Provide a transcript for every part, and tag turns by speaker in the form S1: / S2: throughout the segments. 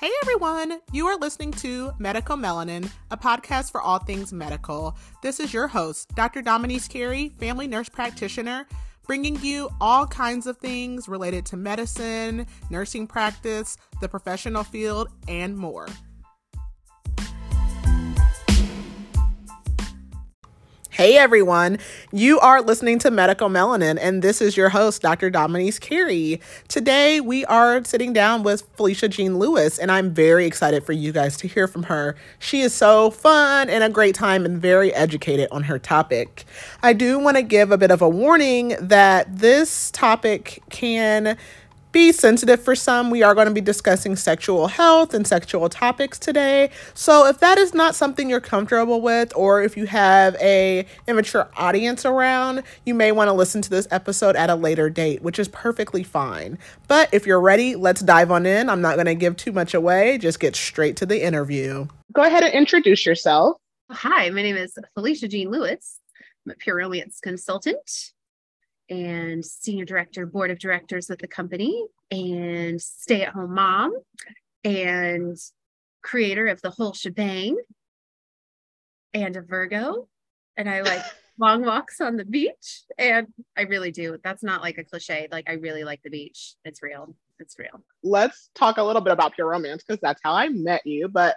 S1: Hey everyone, you are listening to Medical Melanin, a podcast for all things medical. This is your host, Dr. Dominique Carey, family nurse practitioner, bringing you all kinds of things related to medicine, nursing practice, the professional field, and more. Hey everyone, you are listening to Medical Melanin, and this is your host, Dr. Dominique Carey. Today we are sitting down with Falisha Jean Lewis, and I'm very excited for you guys to hear from her. She is so fun and a great time and very educated on her topic. I do want to give a bit of a warning that this topic can be sensitive for some. We are going to be discussing sexual health and sexual topics today. So if that is not something you're comfortable with or if you have a immature audience around, you may want to listen to this episode at a later date, which is perfectly fine. But if you're ready, let's dive on in. I'm not going to give too much away, just get straight to the interview. Go ahead and introduce yourself.
S2: Hi, my name is Falisha Jean Lewis. I'm a pure romance consultant and senior director, board of directors with the company, and stay at home mom, and creator of the whole shebang, and a Virgo. And I like long walks on the beach. And I really do. That's not like a cliche. Like, I really like the beach. It's real. It's real.
S1: Let's talk a little bit about pure romance because that's how I met you. But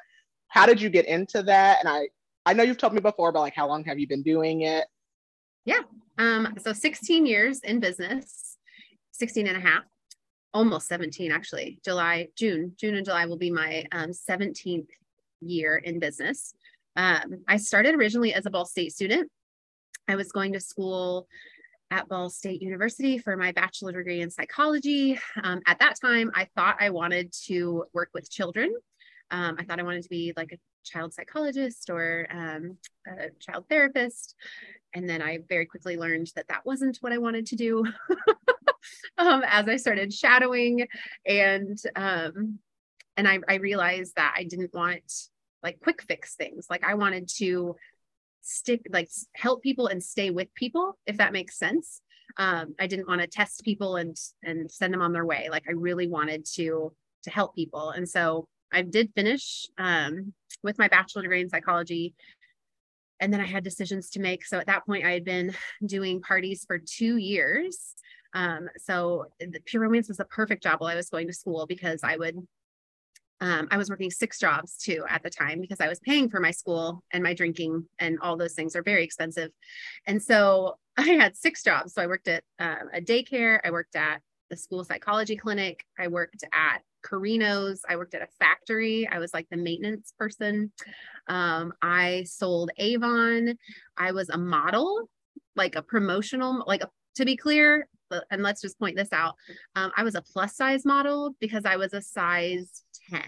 S1: how did you get into that? And I, I know you've told me before, but like, how long have you been doing it?
S2: Yeah. Um, so 16 years in business, 16 and a half, almost 17 actually. July, June, June and July will be my um, 17th year in business. Um, I started originally as a Ball State student. I was going to school at Ball State University for my bachelor degree in psychology. Um, at that time, I thought I wanted to work with children. Um, I thought I wanted to be like a child psychologist or um, a child therapist. And then I very quickly learned that that wasn't what I wanted to do um, as I started shadowing. And um, and I, I realized that I didn't want like quick fix things. Like I wanted to stick, like help people and stay with people, if that makes sense. Um, I didn't want to test people and and send them on their way. Like I really wanted to to help people. And so I did finish um, with my bachelor degree in psychology and then I had decisions to make. So at that point, I had been doing parties for two years. Um, so the Pure Romance was the perfect job while I was going to school because I would, um, I was working six jobs too at the time because I was paying for my school and my drinking and all those things are very expensive. And so I had six jobs. So I worked at uh, a daycare, I worked at the school psychology clinic, I worked at Carino's. I worked at a factory. I was like the maintenance person. Um, I sold Avon. I was a model, like a promotional, like a, to be clear, and let's just point this out. Um, I was a plus size model because I was a size 10.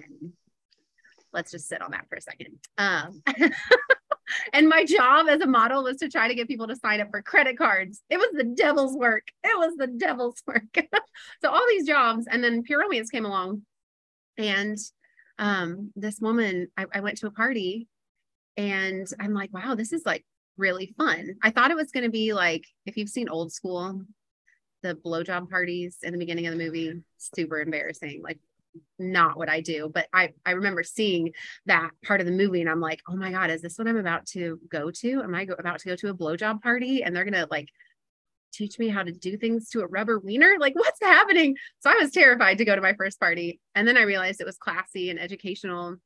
S2: Let's just sit on that for a second. Um, and my job as a model was to try to get people to sign up for credit cards. It was the devil's work. It was the devil's work. so all these jobs, and then Pure Romance came along, and um, this woman, I, I went to a party, and I'm like, wow, this is like really fun. I thought it was going to be like if you've seen Old School, the blowjob parties in the beginning of the movie, super embarrassing. Like not what I do. But I, I remember seeing that part of the movie and I'm like, oh my God, is this what I'm about to go to? Am I go- about to go to a blowjob party and they're going to like teach me how to do things to a rubber wiener? Like, what's happening? So I was terrified to go to my first party. And then I realized it was classy and educational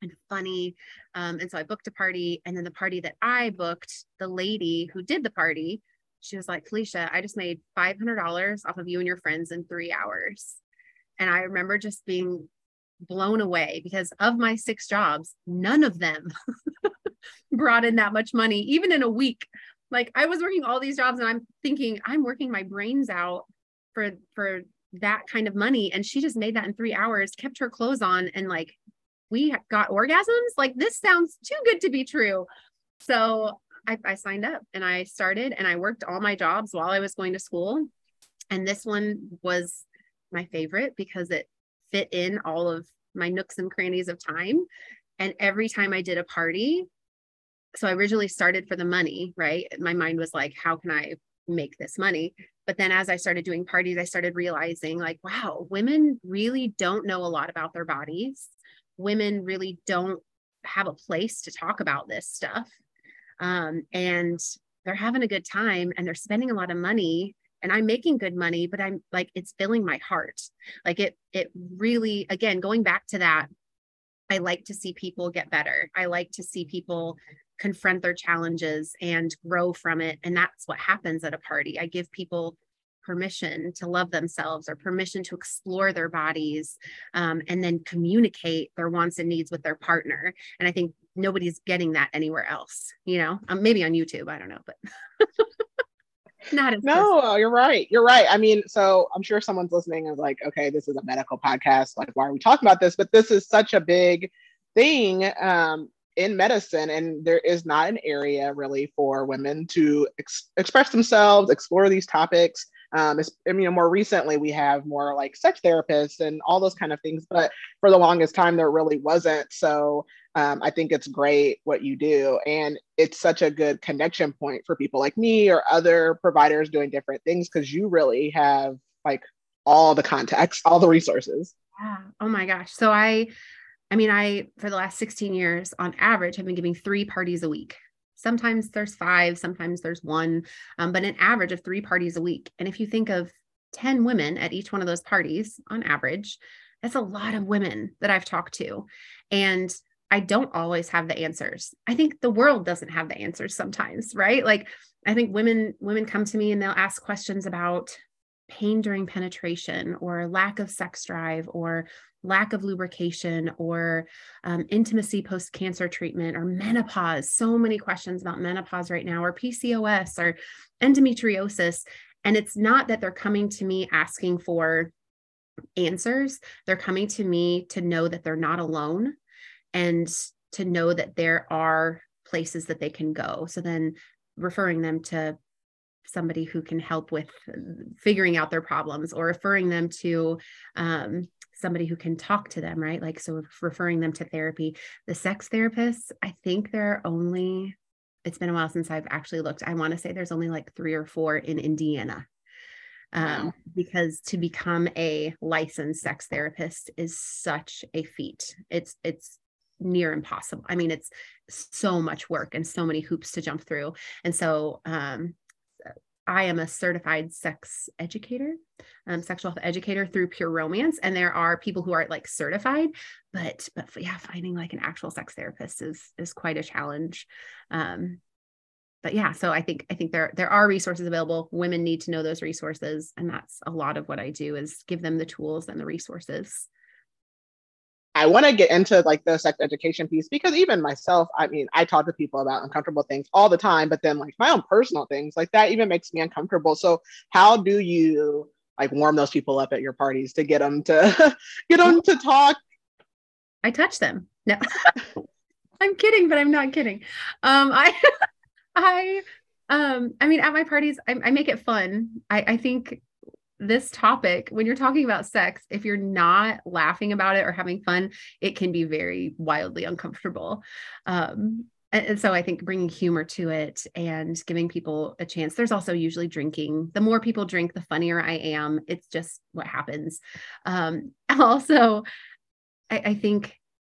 S2: and funny. Um, and so I booked a party. And then the party that I booked, the lady who did the party, she was like, Falisha, I just made $500 off of you and your friends in three hours. And I remember just being blown away because of my six jobs, none of them brought in that much money, even in a week. Like I was working all these jobs and I'm thinking I'm working my brains out for for that kind of money. And she just made that in three hours, kept her clothes on, and like we got orgasms. Like this sounds too good to be true. So I, I signed up and I started and I worked all my jobs while I was going to school. And this one was my favorite because it fit in all of my nooks and crannies of time. And every time I did a party, so I originally started for the money, right? My mind was like, how can I make this money. But then as I started doing parties, I started realizing like, wow, women really don't know a lot about their bodies. Women really don't have a place to talk about this stuff. Um, and they're having a good time and they're spending a lot of money and I'm making good money, but I'm like, it's filling my heart. Like it, it really, again, going back to that, I like to see people get better. I like to see people confront their challenges and grow from it. And that's what happens at a party. I give people permission to love themselves or permission to explore their bodies um, and then communicate their wants and needs with their partner. And I think nobody's getting that anywhere else, you know, um, maybe on YouTube, I don't know, but. Not as
S1: no, you're right. You're right. I mean, so I'm sure someone's listening is like, okay, this is a medical podcast. Like, why are we talking about this? But this is such a big thing um, in medicine, and there is not an area really for women to ex- express themselves, explore these topics. Um, I mean, more recently we have more like sex therapists and all those kind of things, but for the longest time there really wasn't. So um, I think it's great what you do, and it's such a good connection point for people like me or other providers doing different things because you really have like all the context, all the resources.
S2: Yeah. Oh my gosh. So I, I mean, I for the last 16 years, on average, have been giving three parties a week. Sometimes there's five, sometimes there's one, um, but an average of three parties a week. And if you think of 10 women at each one of those parties on average, that's a lot of women that I've talked to. And I don't always have the answers. I think the world doesn't have the answers sometimes, right? Like I think women women come to me and they'll ask questions about pain during penetration or lack of sex drive or lack of lubrication or um, intimacy post cancer treatment or menopause. So many questions about menopause right now, or PCOS or endometriosis. And it's not that they're coming to me asking for answers, they're coming to me to know that they're not alone and to know that there are places that they can go. So then referring them to somebody who can help with figuring out their problems or referring them to um, somebody who can talk to them, right? Like, so referring them to therapy. The sex therapists, I think there are only, it's been a while since I've actually looked. I want to say there's only like three or four in Indiana. Um, wow. because to become a licensed sex therapist is such a feat. It's it's near impossible. I mean, it's so much work and so many hoops to jump through. And so um, I am a certified sex educator, um, sexual health educator through Pure Romance, and there are people who are like certified, but but yeah, finding like an actual sex therapist is is quite a challenge. Um, but yeah, so I think I think there there are resources available. Women need to know those resources, and that's a lot of what I do is give them the tools and the resources.
S1: I want to get into like the sex education piece because even myself, I mean, I talk to people about uncomfortable things all the time, but then like my own personal things, like that even makes me uncomfortable. So how do you like warm those people up at your parties to get them to get them to talk?
S2: I touch them. No. I'm kidding, but I'm not kidding. Um, I I um I mean at my parties I, I make it fun. I, I think this topic, when you're talking about sex, if you're not laughing about it or having fun, it can be very wildly uncomfortable. Um, and, so I think bringing humor to it and giving people a chance. There's also usually drinking. The more people drink, the funnier I am. It's just what happens. Um, also, I, I think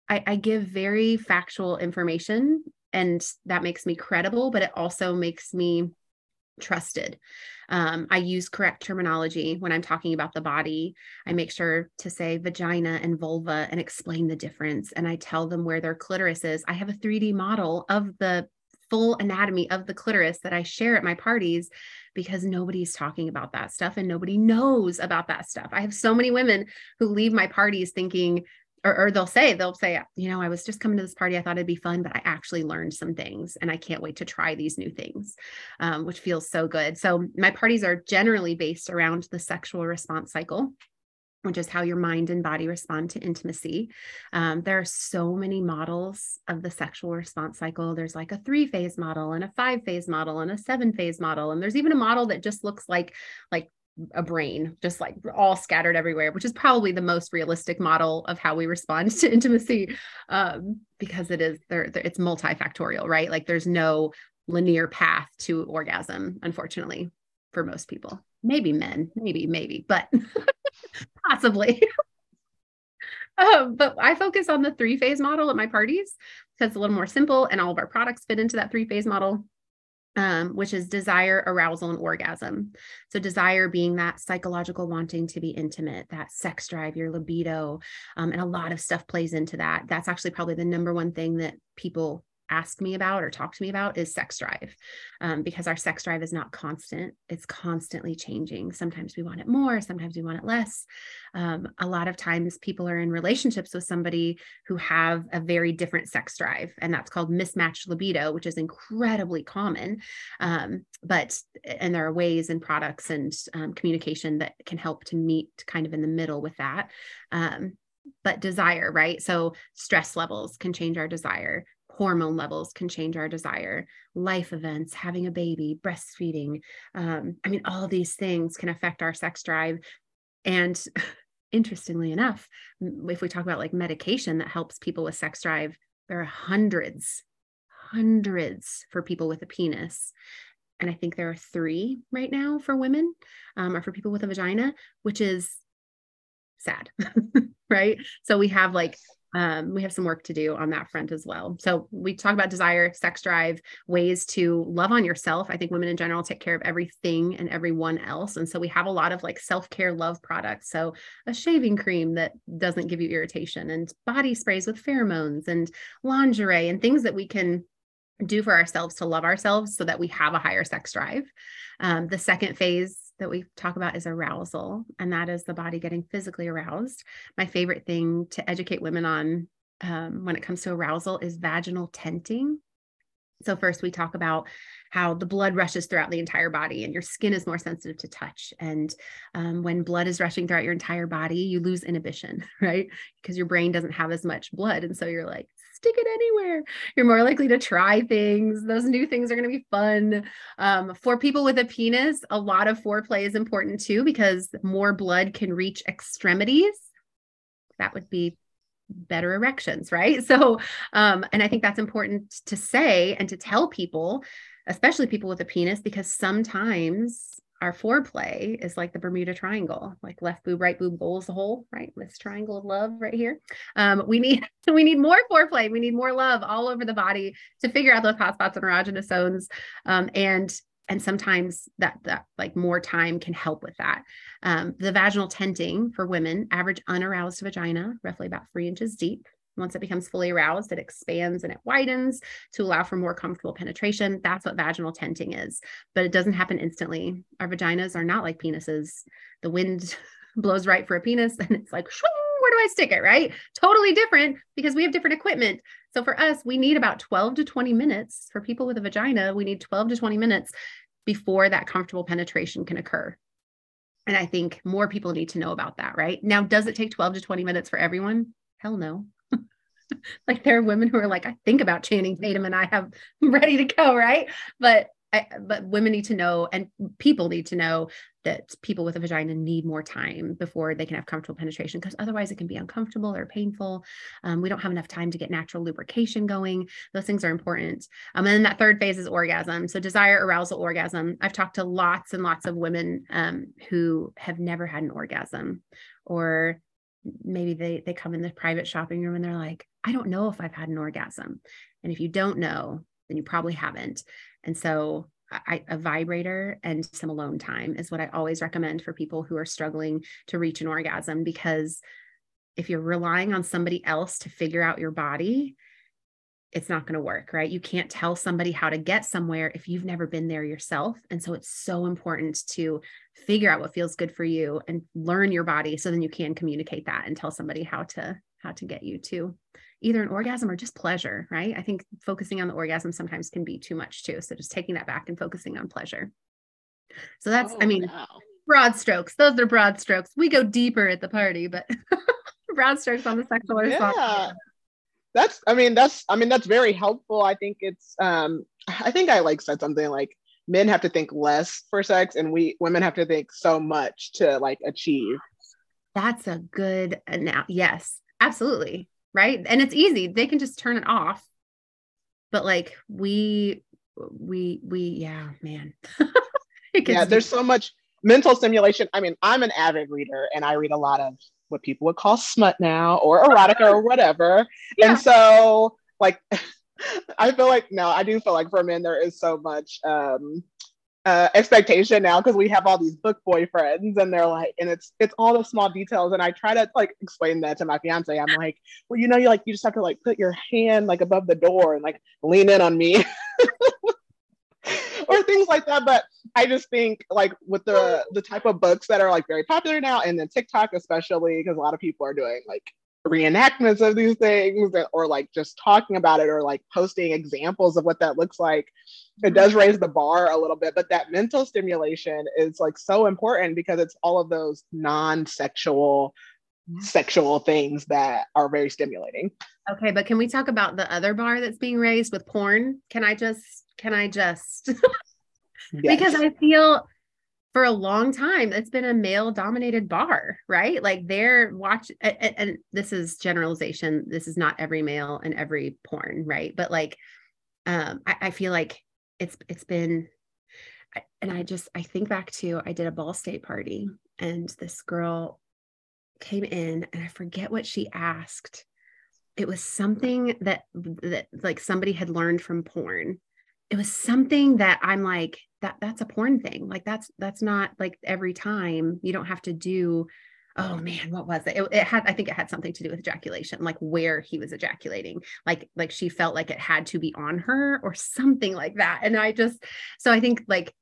S2: I, I give very factual information, and that makes me credible, but it also makes me trusted. Um, I use correct terminology when I'm talking about the body. I make sure to say vagina and vulva and explain the difference. And I tell them where their clitoris is. I have a 3D model of the full anatomy of the clitoris that I share at my parties because nobody's talking about that stuff and nobody knows about that stuff. I have so many women who leave my parties thinking, or, or they'll say they'll say you know i was just coming to this party i thought it'd be fun but i actually learned some things and i can't wait to try these new things um, which feels so good so my parties are generally based around the sexual response cycle which is how your mind and body respond to intimacy. Um, there are so many models of the sexual response cycle. There's like a three phase model and a five phase model and a seven phase model. And there's even a model that just looks like, like a brain just like all scattered everywhere which is probably the most realistic model of how we respond to intimacy um, because it is there it's multifactorial right like there's no linear path to orgasm unfortunately for most people. Maybe men, maybe, maybe, but possibly. um, but I focus on the three phase model at my parties because it's a little more simple and all of our products fit into that three phase model um, which is desire, arousal, and orgasm. So, desire being that psychological wanting to be intimate, that sex drive, your libido, um, and a lot of stuff plays into that. That's actually probably the number one thing that people ask me about or talk to me about is sex drive um, because our sex drive is not constant it's constantly changing. Sometimes we want it more sometimes we want it less. Um, a lot of times people are in relationships with somebody who have a very different sex drive and that's called mismatched libido which is incredibly common. Um, but and there are ways and products and um, communication that can help to meet kind of in the middle with that. Um, but desire, right? So stress levels can change our desire hormone levels can change our desire. Life events having a baby breastfeeding um, i mean all these things can affect our sex drive. And interestingly enough if we talk about like medication that helps people with sex drive there are hundreds hundreds for people with a penis. And i think there are three right now for women um, or for people with a vagina which is sad right? So we have like um, we have some work to do on that front as well. So we talk about desire, sex drive, ways to love on yourself. I think women in general take care of everything and everyone else. And so we have a lot of like self-care love products. So a shaving cream that doesn't give you irritation and body sprays with pheromones and lingerie and things that we can do for ourselves to love ourselves so that we have a higher sex drive. Um, the second phase that we talk about is arousal, and that is the body getting physically aroused. My favorite thing to educate women on um, when it comes to arousal is vaginal tenting. So, first, we talk about how the blood rushes throughout the entire body and your skin is more sensitive to touch. And um, when blood is rushing throughout your entire body, you lose inhibition, right? Because your brain doesn't have as much blood. And so you're like, stick it anywhere. You're more likely to try things. Those new things are going to be fun. Um, for people with a penis, a lot of foreplay is important too because more blood can reach extremities. That would be better erections, right? So, um, and I think that's important to say and to tell people, especially people with a penis, because sometimes our foreplay is like the Bermuda Triangle, like left boob, right boob, goal is the whole, right? This triangle of love right here. Um, we need we need more foreplay. We need more love all over the body to figure out those hotspots and erogenous zones. Um, and and sometimes that that like more time can help with that. Um, the vaginal tenting for women, average unaroused vagina, roughly about three inches deep. Once it becomes fully aroused, it expands and it widens to allow for more comfortable penetration. That's what vaginal tenting is, but it doesn't happen instantly. Our vaginas are not like penises. The wind blows right for a penis and it's like, where do I stick it? Right? Totally different because we have different equipment. So for us, we need about 12 to 20 minutes. For people with a vagina, we need 12 to 20 minutes before that comfortable penetration can occur. And I think more people need to know about that, right? Now, does it take 12 to 20 minutes for everyone? Hell no. like there are women who are like, I think about Channing Tatum and I have ready to go, right? But I, but women need to know and people need to know that people with a vagina need more time before they can have comfortable penetration because otherwise it can be uncomfortable or painful. Um, we don't have enough time to get natural lubrication going. Those things are important. Um, and then that third phase is orgasm. So desire, arousal, orgasm. I've talked to lots and lots of women um, who have never had an orgasm or maybe they they come in the private shopping room and they're like i don't know if i've had an orgasm and if you don't know then you probably haven't and so I, a vibrator and some alone time is what i always recommend for people who are struggling to reach an orgasm because if you're relying on somebody else to figure out your body it's not going to work, right? You can't tell somebody how to get somewhere if you've never been there yourself. And so it's so important to figure out what feels good for you and learn your body so then you can communicate that and tell somebody how to how to get you to either an orgasm or just pleasure, right? I think focusing on the orgasm sometimes can be too much too. So just taking that back and focusing on pleasure. So that's, oh, I mean, wow. broad strokes. Those are broad strokes. We go deeper at the party, but broad strokes on the sexual yeah
S1: that's i mean that's i mean that's very helpful i think it's um i think i like said something like men have to think less for sex and we women have to think so much to like achieve
S2: that's a good now yes absolutely right and it's easy they can just turn it off but like we we we yeah man
S1: yeah, there's so much mental stimulation. I mean, I'm an avid reader and I read a lot of what people would call smut now or erotica or whatever. Yeah. And so, like, I feel like no, I do feel like for men there is so much um uh, expectation now because we have all these book boyfriends and they're like and it's it's all the small details. And i try to like explain that to my fiance. I'm like well you know you like you just have to like put your hand like above the door and like lean in on me. Or things like that. But i just think like with the the type of books that are like very popular now and then tiktok especially because a lot of people are doing like reenactments of these things or like just talking about it or like posting examples of what that looks like it does raise the bar a little bit but that mental stimulation is like so important because it's all of those non-sexual sexual things that are very stimulating.
S2: Okay but can we talk about the other bar that's being raised with porn? Can i just can i just? Yes. because i feel for a long time it's been a male dominated bar right? Like they're watch and, and, this is generalization this is not every male and every porn right? But like um I, I feel like it's it's been and i just i think back to i did a ball state party and this girl came in and i forget what she asked. It was something that that like somebody had learned from porn. It was something that i'm like that that's a porn thing. Like that's that's not like every time you don't have to do oh man what was it? it? it had i think it had something to do with ejaculation like where he was ejaculating like like she felt like it had to be on her or something like that and i just so i think like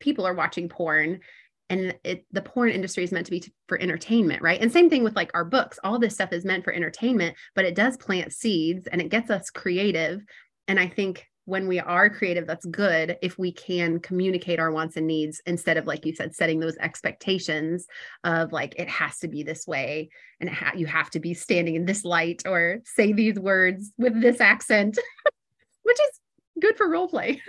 S2: people are watching porn and it the porn industry is meant to be t- for entertainment right and same thing with like our books all this stuff is meant for entertainment but it does plant seeds and it gets us creative and i think when we are creative that's good if we can communicate our wants and needs instead of like you said setting those expectations of like it has to be this way and ha- you have to be standing in this light or say these words with this accent which is good for role play.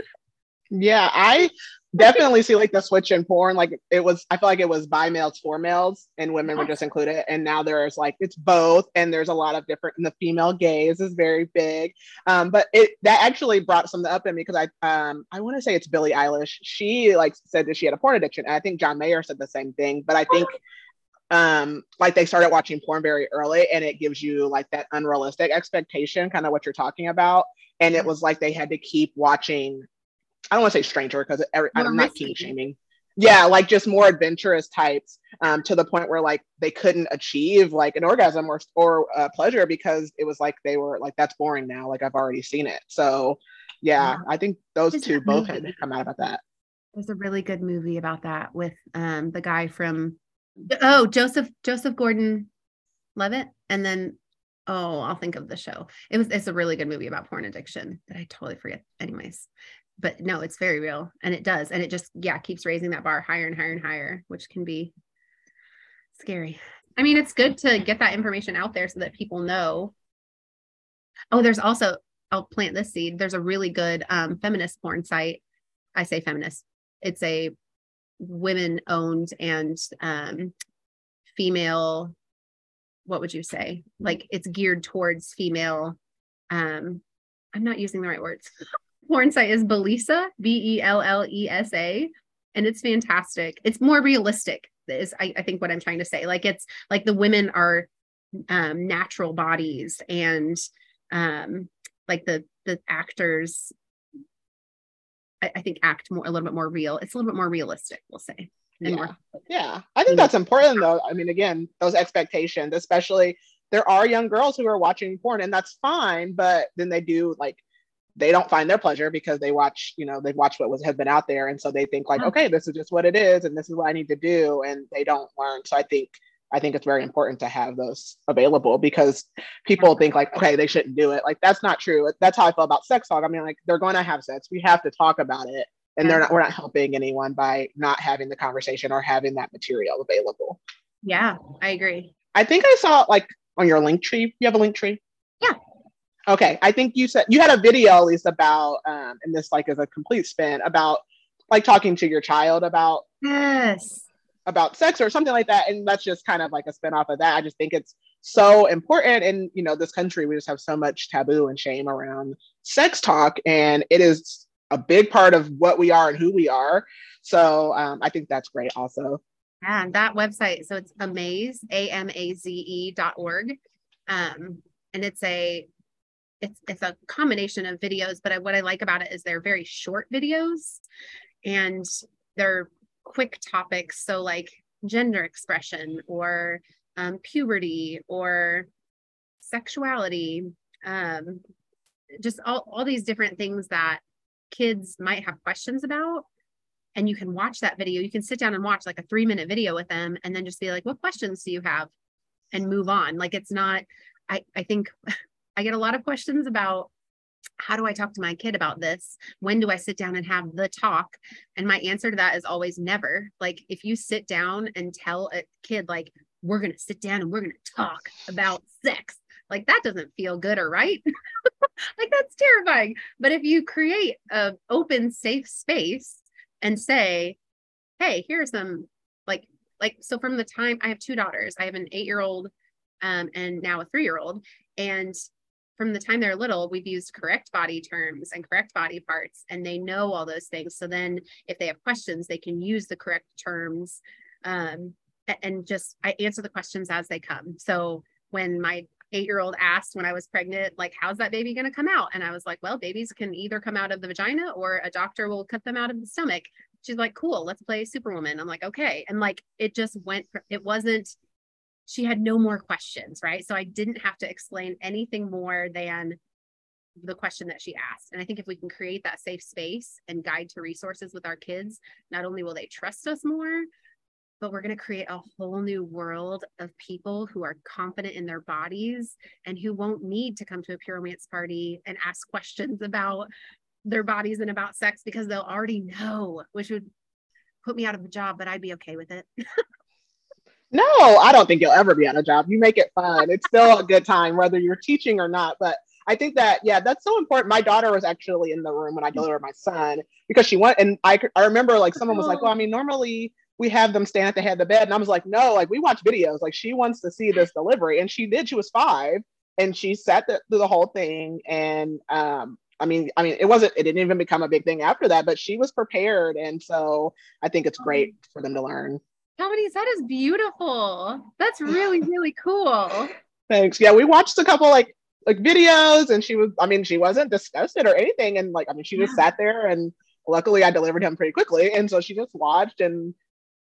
S1: Yeah i definitely see like the switch in porn. Like it was, I feel like it was by males for males, and women were just included. And now there's like it's both, and there's a lot of different. And the female gaze is very big. Um, but it that actually brought something up in me because I um I want to say it's Billie Eilish. She like said that she had a porn addiction, and I think John Mayer said the same thing. But I think um like they started watching porn very early and it gives you like that unrealistic expectation kind of what you're talking about and it was like they had to keep watching I don't want to say stranger because I'm not kink shaming. Yeah, like just more adventurous types um, to the point where like they couldn't achieve like an orgasm or or uh, pleasure because it was like they were like that's boring now. Like I've already seen it. So yeah, yeah. I think those two both had come out about that.
S2: There's a really good movie about that with um, the guy from oh Joseph Joseph Gordon Levitt, and then oh I'll think of the show. It was it's a really good movie about porn addiction that I totally forget. Anyways, but no, it's very real and it does. And it just, yeah, keeps raising that bar higher and higher and higher, which can be scary. I mean, it's good to get that information out there so that people know. Oh, there's also, I'll plant this seed. There's a really good um, feminist porn site. I say feminist, it's a women owned and um, female, what would you say? Like it's geared towards female. Um, I'm not using the right words. Porn site is Bellesa, B E L L E S A, and it's fantastic. It's more realistic, is I, I think what I'm trying to say. Like it's like the women are um, natural bodies and um, like the the actors I, I, think act more a little bit more real. It's a little bit more realistic, we'll say.
S1: Yeah. More, yeah. I think that's important though. I mean, again, those expectations, especially there are young girls who are watching porn and that's fine, but then they do like they don't find their pleasure because they watch, you know, they've watched what was has been out there, and so they think like, mm-hmm. okay, this is just what it is, and this is what I need to do, and they don't learn. So I think I think it's very important to have those available because people mm-hmm. think like, okay, they shouldn't do it. Like that's not true. That's how I feel about sex talk. I mean, like they're going to have sex. We have to talk about it, and they're not. We're not helping anyone by not having the conversation or having that material available.
S2: Yeah, I agree.
S1: I think I saw like on your link tree. You have a link tree.
S2: Yeah.
S1: Okay, I think you said you had a video at least about, um, and this like is a complete spin about like talking to your child about
S2: yes
S1: about sex or something like that, and that's just kind of like a spin off of that. I just think it's so important, in you know this country we just have so much taboo and shame around sex talk, and it is a big part of what we are and who we are. So um, I think that's great also.
S2: Yeah, that website. So it's amaze, A-M-A-Z-E dot org. Um, and it's a it's it's a combination of videos, but I, what I like about it is they're very short videos and they're quick topics. So like gender expression or um, puberty or sexuality, um, just all, all these different things that kids might have questions about. And you can watch that video. You can sit down and watch like a three minute video with them and then just be like what questions do you have? and move on. Like it's not i i think i get a lot of questions about how do i talk to my kid about this? When do i sit down and have the talk? And my answer to that is always never. Like if you sit down and tell a kid like we're going to sit down and we're going to talk about sex like that doesn't feel good or right. Like that's terrifying. But if you create an open safe space and say hey here's some like like so from the time i have two daughters. I have an eight year old um, and now a three year old and from the time they're little we've used correct body terms and correct body parts and they know all those things so then if they have questions they can use the correct terms um, and just i answer the questions as they come so when my eight year old asked when I was pregnant, like, how's that baby going to come out? And I was like, well, babies can either come out of the vagina or a doctor will cut them out of the stomach. She's like, cool, let's play Superwoman. I'm like, okay. And like, it just went, it wasn't, she had no more questions, right? So I didn't have to explain anything more than the question that she asked. And I think if we can create that safe space and guide to resources with our kids, not only will they trust us more, but we're going to create a whole new world of people who are confident in their bodies and who won't need to come to a pure romance party and ask questions about their bodies and about sex because they'll already know, which would put me out of a job, but I'd be okay with it.
S1: no, I don't think you'll ever be out of a job. You make it fun. It's still a good time, whether you're teaching or not. But I think that yeah, that's so important. My daughter was actually in the room when I delivered my son because she went and I I remember like someone was like, well, I mean, normally we have them stand at the head of the bed. And I was like, no, like we watch videos. Like she wants to see this delivery. And she did. She was five and she sat the, through the whole thing. And um, I mean, I mean, it wasn't, it didn't even become a big thing after that, but she was prepared. And so I think it's great for them to learn.
S2: Melody, that is beautiful. That's really, really cool.
S1: Thanks. Yeah, we watched a couple like like videos and she was, I mean, she wasn't disgusted or anything. And like, I mean, she just sat there and luckily I delivered him pretty quickly. And so she just watched and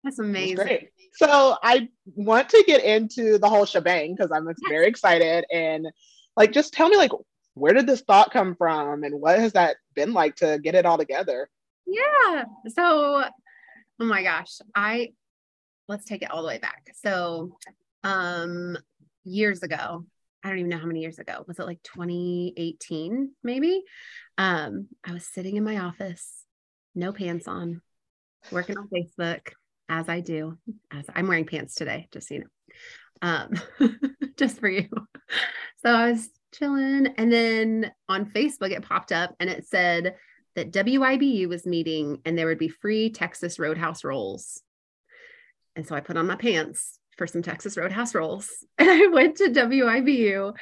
S2: that's amazing.
S1: So I want to get into the whole shebang because I'm very excited and like just tell me like where did this thought come from and what has that been like to get it all together?
S2: Yeah. So oh my gosh, I let's take it all the way back. So um years ago, I don't even know how many years ago. Was it like 2018 maybe? Um I was sitting in my office, no pants on, working on Facebook as I do, as I'm wearing pants today, just so you know, um, just for you. So I was chilling, and then on Facebook it popped up and it said that WIBU was meeting and there would be free Texas Roadhouse rolls. And so I put on my pants for some Texas Roadhouse rolls, and I went to WIBU,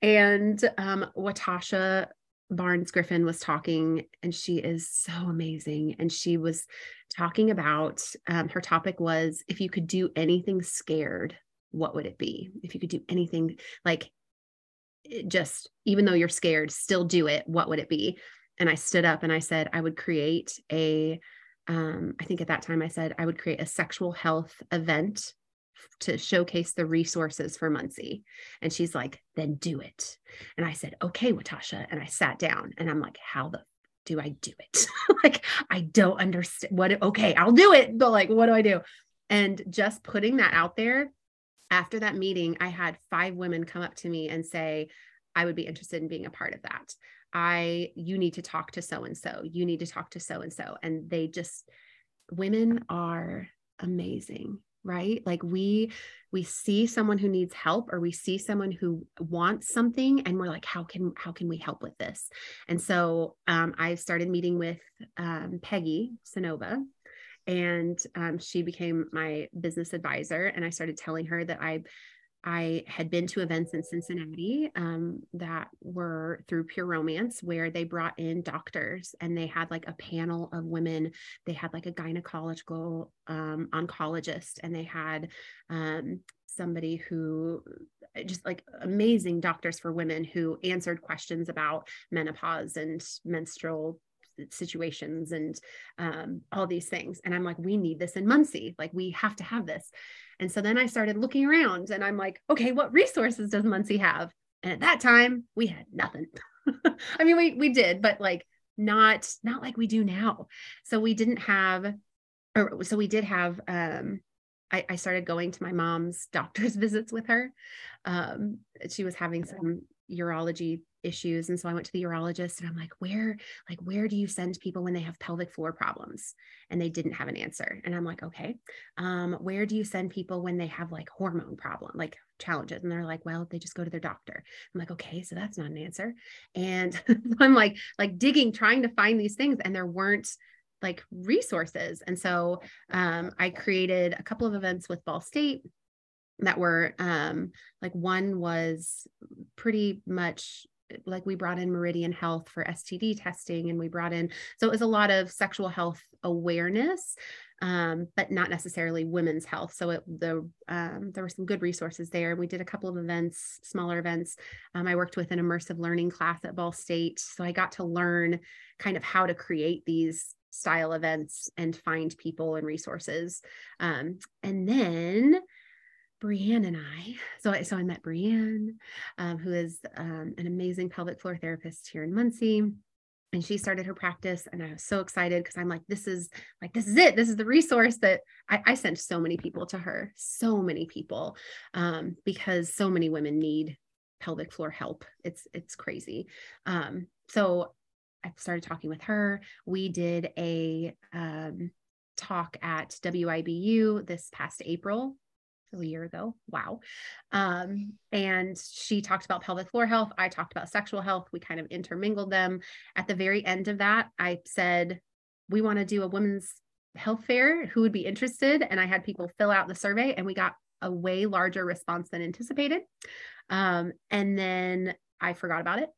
S2: and um, Watasha Barnes Griffin was talking, and she is so amazing. And she was talking about um, her topic was if you could do anything scared, what would it be? If you could do anything like just, even though you're scared, still do it, what would it be? And I stood up and I said, I would create a, um, I think at that time I said, I would create a sexual health event to showcase the resources for Muncie. And she's like, then do it. And I said, okay, Watasha. And I sat down and I'm like, how the do I do it? like, I don't understand what, okay, I'll do it. But like, what do I do? And just putting that out there after that meeting, I had five women come up to me and say, I would be interested in being a part of that. I, you need to talk to so and so. You need to talk to so and so. And they just, women are amazing right like we we see someone who needs help or we see someone who wants something and we're like how can how can we help with this and so um, i started meeting with um, peggy sonova and um, she became my business advisor and i started telling her that i I had been to events in Cincinnati um, that were through Pure Romance, where they brought in doctors and they had like a panel of women. They had like a gynecological um, oncologist and they had um, somebody who just like amazing doctors for women who answered questions about menopause and menstrual situations and um, all these things. And I'm like, we need this in Muncie. Like, we have to have this. And so then I started looking around and I'm like, okay, what resources does Muncie have? And at that time, we had nothing. I mean, we we did, but like not not like we do now. So we didn't have or so we did have um I, I started going to my mom's doctor's visits with her. Um, she was having some urology issues and so i went to the urologist and i'm like where like where do you send people when they have pelvic floor problems? And they didn't have an answer and i'm like okay um, where do you send people when they have like hormone problem like challenges? And they're like well they just go to their doctor. I'm like okay so that's not an answer. And i'm like like digging trying to find these things and there weren't like resources. And so um, i created a couple of events with ball state that were um like one was pretty much like we brought in Meridian Health for STD testing, and we brought in, so it was a lot of sexual health awareness, um, but not necessarily women's health. So it, the um, there were some good resources there. And we did a couple of events, smaller events. Um, I worked with an immersive learning class at Ball State, so I got to learn kind of how to create these style events and find people and resources. Um, and then Brienne and I. So, I, so I met Brienne, um, who is um, an amazing pelvic floor therapist here in Muncie. And she started her practice, and I was so excited because I'm like, this is like, this is it. This is the resource that I, I sent so many people to her, so many people, um, because so many women need pelvic floor help. It's it's crazy. Um, so I started talking with her. We did a um, talk at WIBU this past April year ago. Wow. Um, and she talked about pelvic floor health. I talked about sexual health. We kind of intermingled them. At the very end of that, I said, we want to do a women's health fair. Who would be interested? And I had people fill out the survey, and we got a way larger response than anticipated. Um, and then I forgot about it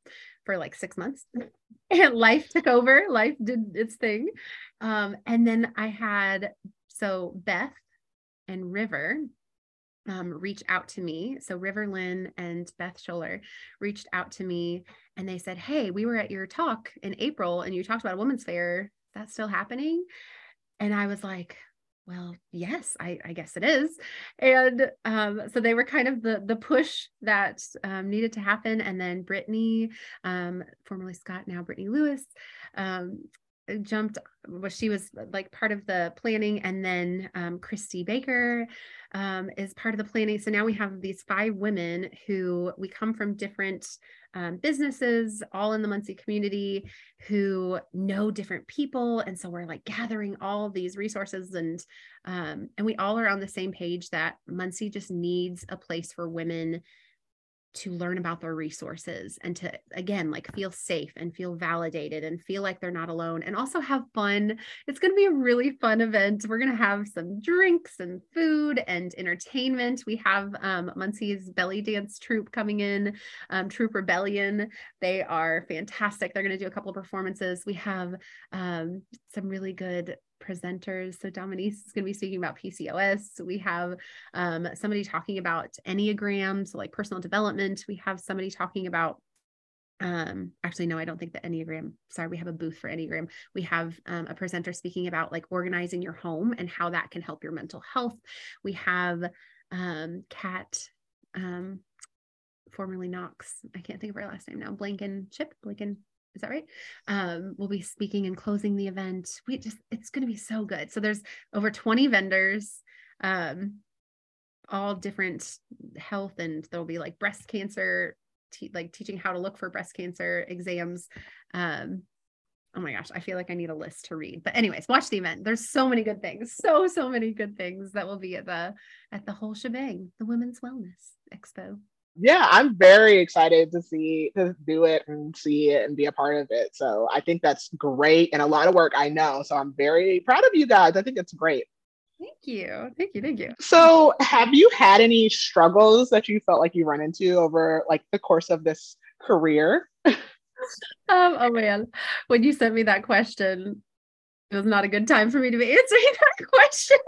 S2: for like six months and life took over life did its thing um, and then i had so beth and river um, reach out to me. So River Lynn and Beth Scholler reached out to me and they said, Hey, we were at your talk in April and you talked about a women's fair. That's still happening. And I was like, well, yes, I, I guess it is. And um, so they were kind of the the push that um, needed to happen. And then Brittany, um, formerly Scott, now Brittany Lewis, um, jumped well she was like part of the planning and then um, christy baker um, is part of the planning. So now we have these five women who we come from different um, businesses all in the muncie community who know different people. And so we're like gathering all these resources and um, and we all are on the same page that muncie just needs a place for women to learn about their resources and to again like feel safe and feel validated and feel like they're not alone and also have fun. It's going to be a really fun event. We're going to have some drinks and food and entertainment. We have um, muncie's belly dance troupe coming in um, troop rebellion. They are fantastic. They're going to do a couple of performances. We have um, some really good presenters. So Dominique is going to be speaking about PCOS. We have um, somebody talking about Enneagram, so like personal development. We have somebody talking about um actually no i don't think the enneagram sorry we have a booth for enneagram we have um, a presenter speaking about like organizing your home and how that can help your mental health we have um kat um formerly knox i can't think of her last name now blanken chip blanken is that right? Um, we'll be speaking and closing the event. We just, it's going to be so good. So there's over 20 vendors, um, all different health, and there'll be like breast cancer, te- like teaching how to look for breast cancer exams. Um, oh my gosh, I feel like I need a list to read. But anyways, watch the event. There's so many good things, so so many good things that will be at the at the whole shebang, the Women's Wellness Expo
S1: yeah, I'm very excited to see to do it and see it and be a part of it. So I think that's great and a lot of work I know. So I'm very proud of you guys. I think it's great.
S2: Thank you. Thank you. Thank you.
S1: So, have you had any struggles that you felt like you run into over like the course of this career?
S2: um, oh man, when you sent me that question, it was not a good time for me to be answering that question.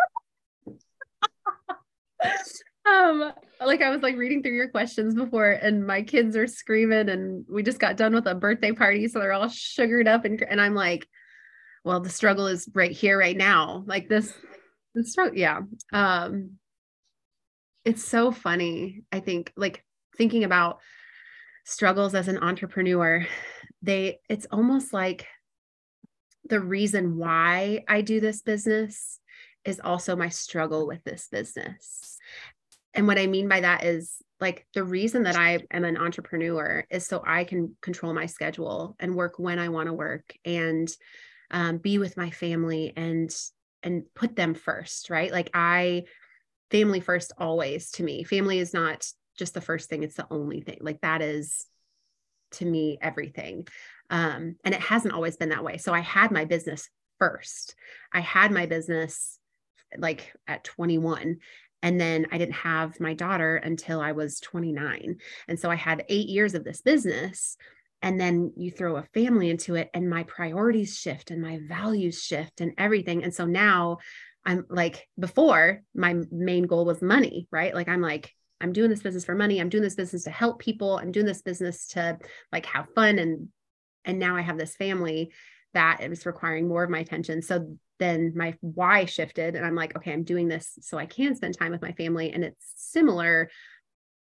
S2: um, like I was like reading through your questions before, and my kids are screaming, and we just got done with a birthday party, so they're all sugared up, and and I'm like, well, the struggle is right here, right now. Like this it's so yeah. Um it's so funny. I think like thinking about struggles as an entrepreneur, they it's almost like the reason why I do this business is also my struggle with this business. And what I mean by that is like the reason that I am an entrepreneur is so I can control my schedule and work when I want to work and um, be with my family and and put them first, right? Like I family first always to me. Family is not just the first thing, it's the only thing. Like that is to me everything. Um, and it hasn't always been that way. So I had my business first. I had my business like at 21 and then I didn't have my daughter until I was 29. And so I had 8 years of this business and then you throw a family into it and my priorities shift and my values shift and everything and so now i'm like before my main goal was money right like i'm like i'm doing this business for money i'm doing this business to help people i'm doing this business to like have fun and and now i have this family that is requiring more of my attention so then my why shifted and i'm like okay i'm doing this so i can spend time with my family and it's similar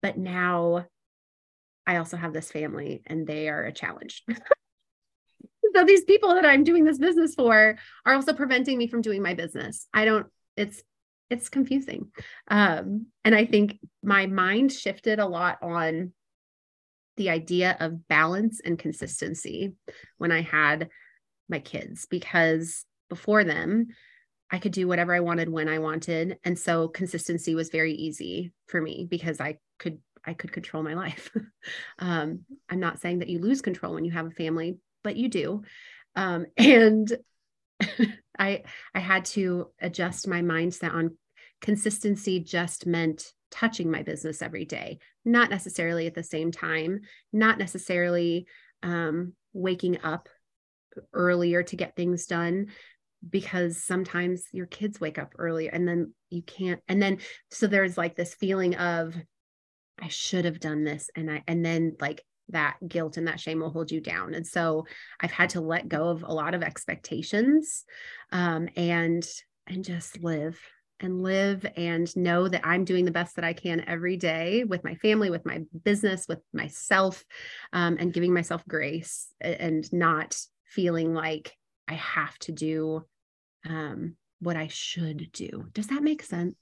S2: but now I also have this family and they are a challenge. so these people that I'm doing this business for are also preventing me from doing my business. I don't, it's, it's confusing. Um, and I think my mind shifted a lot on the idea of balance and consistency when I had my kids because before them, I could do whatever I wanted when I wanted. And so consistency was very easy for me because I could I could control my life. um, I'm not saying that you lose control when you have a family, but you do. Um, and I I had to adjust my mindset on consistency just meant touching my business every day, not necessarily at the same time, not necessarily um, waking up earlier to get things done because sometimes your kids wake up early and then you can't and then so there's like this feeling of I should have done this. And I, and then like that guilt and that shame will hold you down. And so I've had to let go of a lot of expectations um, and, and just live and live and know that I'm doing the best that I can every day with my family, with my business, with myself, um, and giving myself grace and not feeling like I have to do um, what I should do. Does that make sense?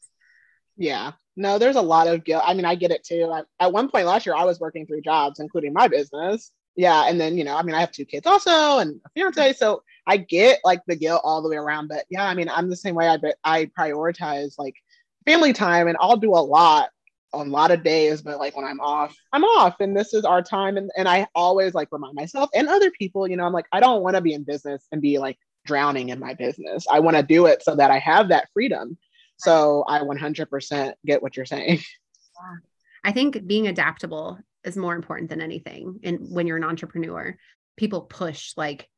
S1: Yeah. No, there's a lot of guilt. I mean, I get it too. At one point last year, I was working three jobs, including my business. Yeah. And then, you know, I mean, I have two kids also and a fiance. So I get like the guilt all the way around. But yeah, I mean, I'm the same way. I, I prioritize like family time and I'll do a lot a lot of days. But like when I'm off, I'm off. And this is our time. And, and I always like remind myself and other people, you know, I'm like, I don't want to be in business and be like drowning in my business. I want to do it so that I have that freedom so I 100% get what you're saying.
S2: I think being adaptable is more important than anything. And when you're an entrepreneur, people push like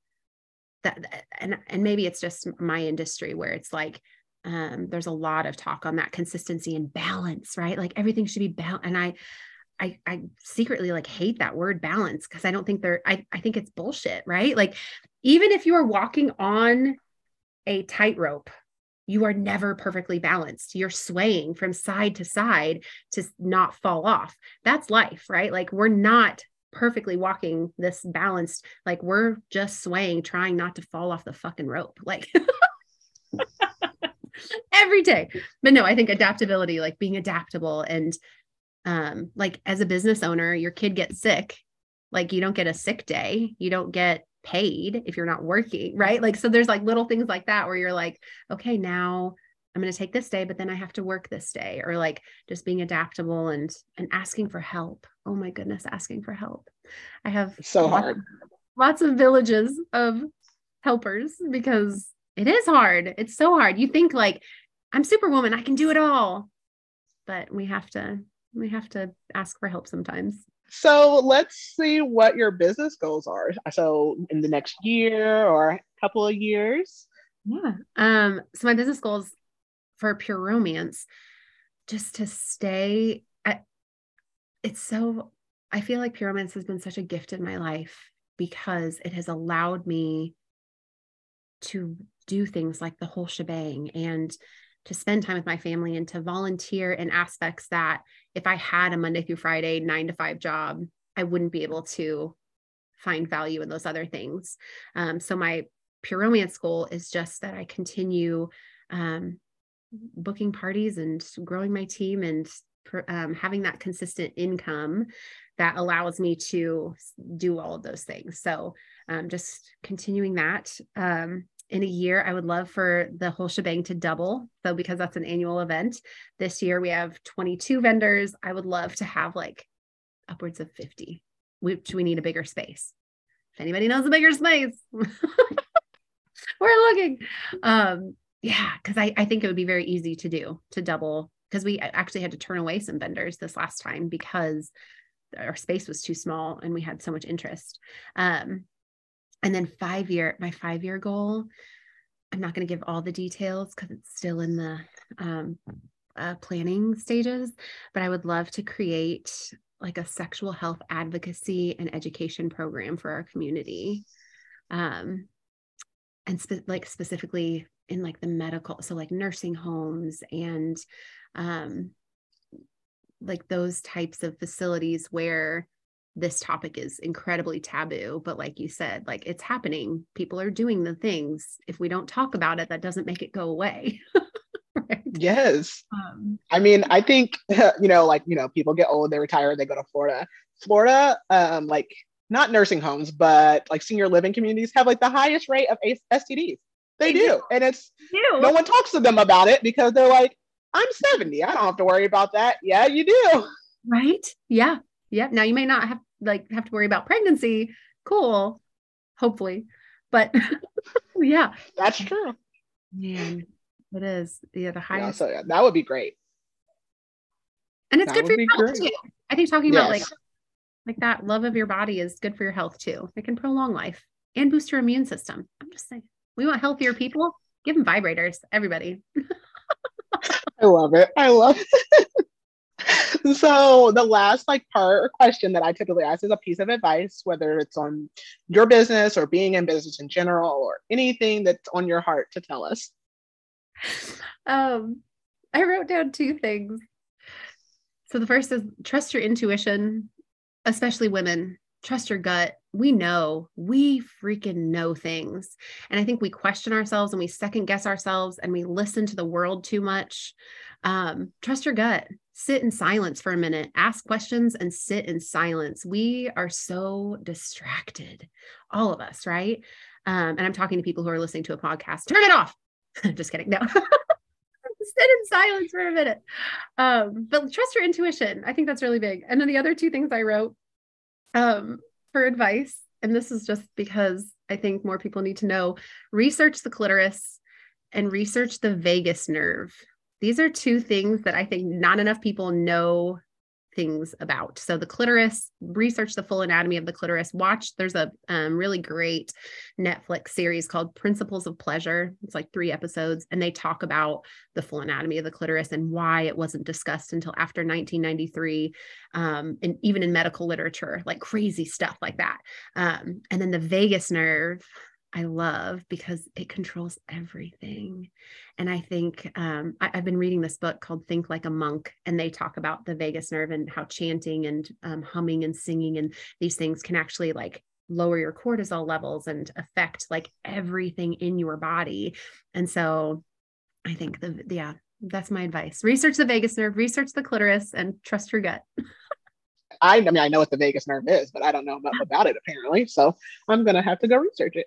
S2: that, and and maybe it's just my industry where it's like um, there's a lot of talk on that consistency and balance, right? Like everything should be balanced. And I, I, I secretly like hate that word balance because I don't think they're. I, I think it's bullshit, right? Like even if you are walking on a tightrope you are never perfectly balanced. You're swaying from side to side to not fall off. That's life, right? Like we're not perfectly walking this balanced, like we're just swaying, trying not to fall off the fucking rope. Like every day. But no, I think adaptability, like being adaptable and um like as a business owner, your kid gets sick, like you don't get a sick day. You don't get paid if you're not working, right? Like, so there's like little things like that where you're like, okay, now I'm going to take this day, but then I have to work this day, or like just being adaptable and and asking for help. Oh my goodness, asking for help. I have
S1: so lots, hard.
S2: Lots of villages of helpers because it is hard. It's so hard. You think like I'm superwoman. I can do it all. But we have to we have to ask for help sometimes.
S1: So let's see what your business goals are. So in the next year or a couple of years.
S2: Yeah. Um, so my business goals for pure romance, just to stay at it's so I feel like pure romance has been such a gift in my life because it has allowed me to do things like the whole shebang and to spend time with my family and to volunteer in aspects that if I had a Monday through Friday, nine to five job, I wouldn't be able to find value in those other things. Um, so my pure romance goal is just that I continue um, booking parties and growing my team and um, having that consistent income that allows me to do all of those things. So um, just continuing that. Um, in a year, I would love for the whole shebang to double. So, because that's an annual event, this year we have 22 vendors. I would love to have like upwards of 50, which we need a bigger space. If anybody knows a bigger space, we're looking. Um, yeah, because I, I think it would be very easy to do to double because we actually had to turn away some vendors this last time because our space was too small and we had so much interest. Um, and then five year, my five year goal, I'm not going to give all the details because it's still in the um, uh, planning stages, but I would love to create like a sexual health advocacy and education program for our community. Um, and spe- like specifically in like the medical, so like nursing homes and um, like those types of facilities where this topic is incredibly taboo but like you said like it's happening people are doing the things if we don't talk about it that doesn't make it go away
S1: right? yes um, i mean i think you know like you know people get old they retire they go to florida florida um like not nursing homes but like senior living communities have like the highest rate of stds they, they do. do. and it's no one talks to them about it because they're like I'm 70. I don't have to worry about that. Yeah, you do.
S2: Right. Yeah. yeah Now you may not have like have to worry about pregnancy. Cool. Hopefully. But yeah.
S1: That's true.
S2: Man, it is. Yeah, the highest.
S1: Yeah, so that would be great.
S2: And it's that good for your health great. too. I think talking yes. about like like that love of your body is good for your health too. It can prolong life and boost your immune system. I'm just saying. We want healthier people. Give them vibrators, everybody.
S1: I love it. I love it. so the last like part or question that I typically ask is a piece of advice, whether it's on your business or being in business in general or anything that's on your heart to tell us.
S2: Um, I wrote down two things. So the first is trust your intuition, especially women. Trust your gut. We know, we freaking know things. And I think we question ourselves and we second guess ourselves and we listen to the world too much. Um, trust your gut sit in silence for a minute, ask questions and sit in silence. We are so distracted, all of us, right? Um, and I'm talking to people who are listening to a podcast. Turn it off. Just kidding. No. sit in silence for a minute. Um, but trust your intuition. I think that's really big. And then the other two things I wrote um, for advice, and this is just because I think more people need to know research the clitoris and research the vagus nerve these are two things that I think not enough people know things about. So the clitoris, research the full anatomy of the clitoris. Watch, there's a um, really great Netflix series called Principles of Pleasure. It's like three episodes, and they talk about the full anatomy of the clitoris and why it wasn't discussed until after 1993, um, and even in medical literature, like crazy stuff like that. Um, and then the vagus nerve. I love because it controls everything. And I think um, I, have been reading this book called Think Like a Monk, and they talk about the vagus nerve and how chanting and um, humming and singing and these things can actually like lower your cortisol levels and affect like everything in your body. And so I think the, yeah, that's my advice. Research the vagus nerve, research the clitoris, and trust your gut.
S1: I, I mean, I know what the vagus nerve is, but I don't know much about it apparently. So I'm going to have to go research it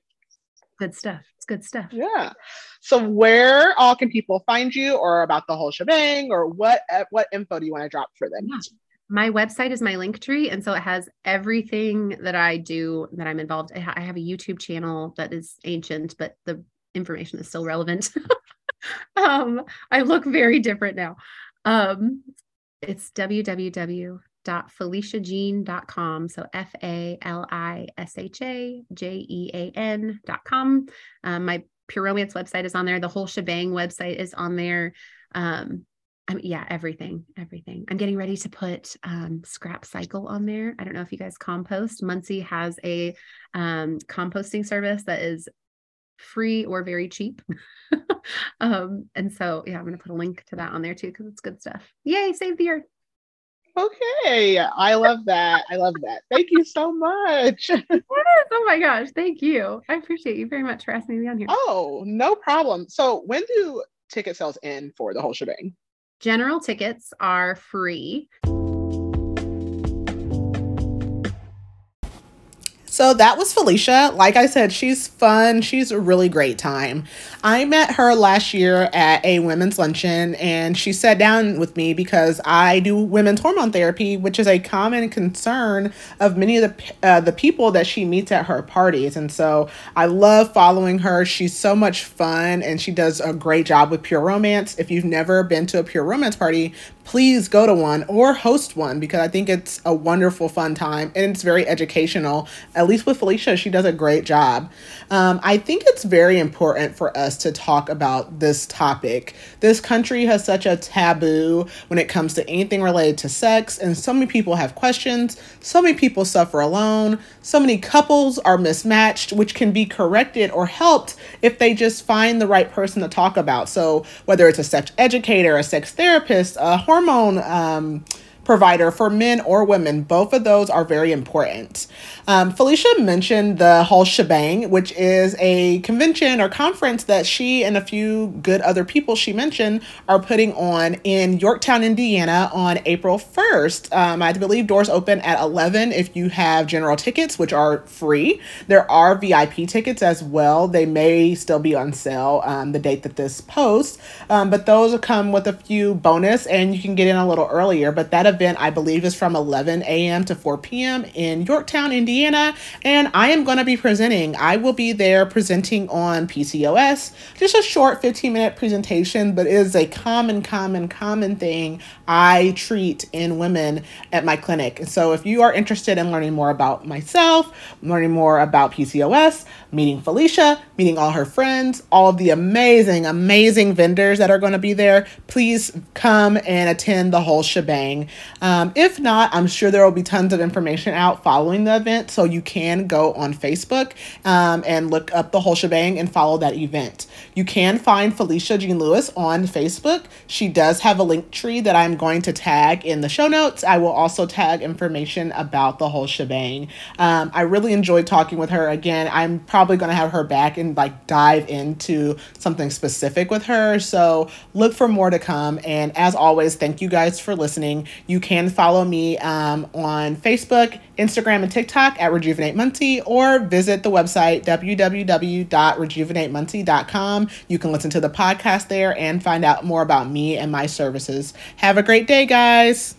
S2: good stuff. It's good stuff.
S1: Yeah. So where all can people find you or about the whole shebang or what uh, what info do you want to drop for them? Yeah.
S2: My website is my link tree. And so it has everything that I do that I'm involved. I have a YouTube channel that is ancient, but the information is still relevant. um, I look very different now. Um, it's www.falishajean.com. So F A L I S H A J E A N.com. Um, my Pure Romance website is on there. The whole shebang website is on there. Um, I mean, yeah, everything, everything. I'm getting ready to put um, Scrap Cycle on there. I don't know if you guys compost. Muncie has a um, composting service that is free or very cheap. um, and so, yeah, I'm going to put a link to that on there too because it's good stuff. Yay, save the earth.
S1: Okay, I love that. I love that. Thank you so much.
S2: oh my gosh, thank you. I appreciate you very much for asking me to be on here.
S1: Oh, no problem. So, when do ticket sales end for the whole shebang?
S2: General tickets are free.
S1: So that was Falisha. Like I said, she's fun. She's a really great time. I met her last year at a women's luncheon and she sat down with me because I do women's hormone therapy, which is a common concern of many of the uh, the people that she meets at her parties. And so I love following her. She's so much fun and she does a great job with Pure Romance. If you've never been to a Pure Romance party, please go to one or host one because I think it's a wonderful, fun time and it's very educational. At least with Falisha, she does a great job. Um, I think it's very important for us to talk about this topic. This country has such a taboo when it comes to anything related to sex, and so many people have questions. So many people suffer alone. So many couples are mismatched, which can be corrected or helped if they just find the right person to talk about. So, whether it's a sex educator, a sex therapist, a hormone, um, provider for men or women. Both of those are very important. Um, Falisha mentioned the whole shebang, which is a convention or conference that she and a few good other people she mentioned are putting on in Yorktown, Indiana on April 1st. Um, I believe doors open at 11 if you have general tickets, which are free. There are VIP tickets as well. They may still be on sale um, the date that this posts, um, but those come with a few bonus and you can get in a little earlier. But that event, I believe, is from 11 a.m. to 4 p.m. in Yorktown, Indiana. And I am going to be presenting. I will be there presenting on PCOS. Just a short 15 minute presentation, but it is a common, common, common thing I treat in women at my clinic. So if you are interested in learning more about myself, learning more about PCOS, meeting Falisha, meeting all her friends, all of the amazing, amazing vendors that are going to be there, please come and attend the whole shebang. Um, if not, I'm sure there will be tons of information out following the event, so you can go on Facebook um, and look up the whole shebang and follow that event. You can find Falisha Jean Lewis on Facebook. She does have a link tree that I'm going to tag in the show notes. I will also tag information about the whole shebang. Um, I really enjoyed talking with her. Again, I'm probably going to have her back and like dive into something specific with her. So look for more to come. And as always, thank you guys for listening. You can follow me um, on Facebook, Instagram, and TikTok at Rejuvenate Muncie or visit the website www.rejuvenatemuncie.com. You can listen to the podcast there and find out more about me and my services. Have a great day, guys.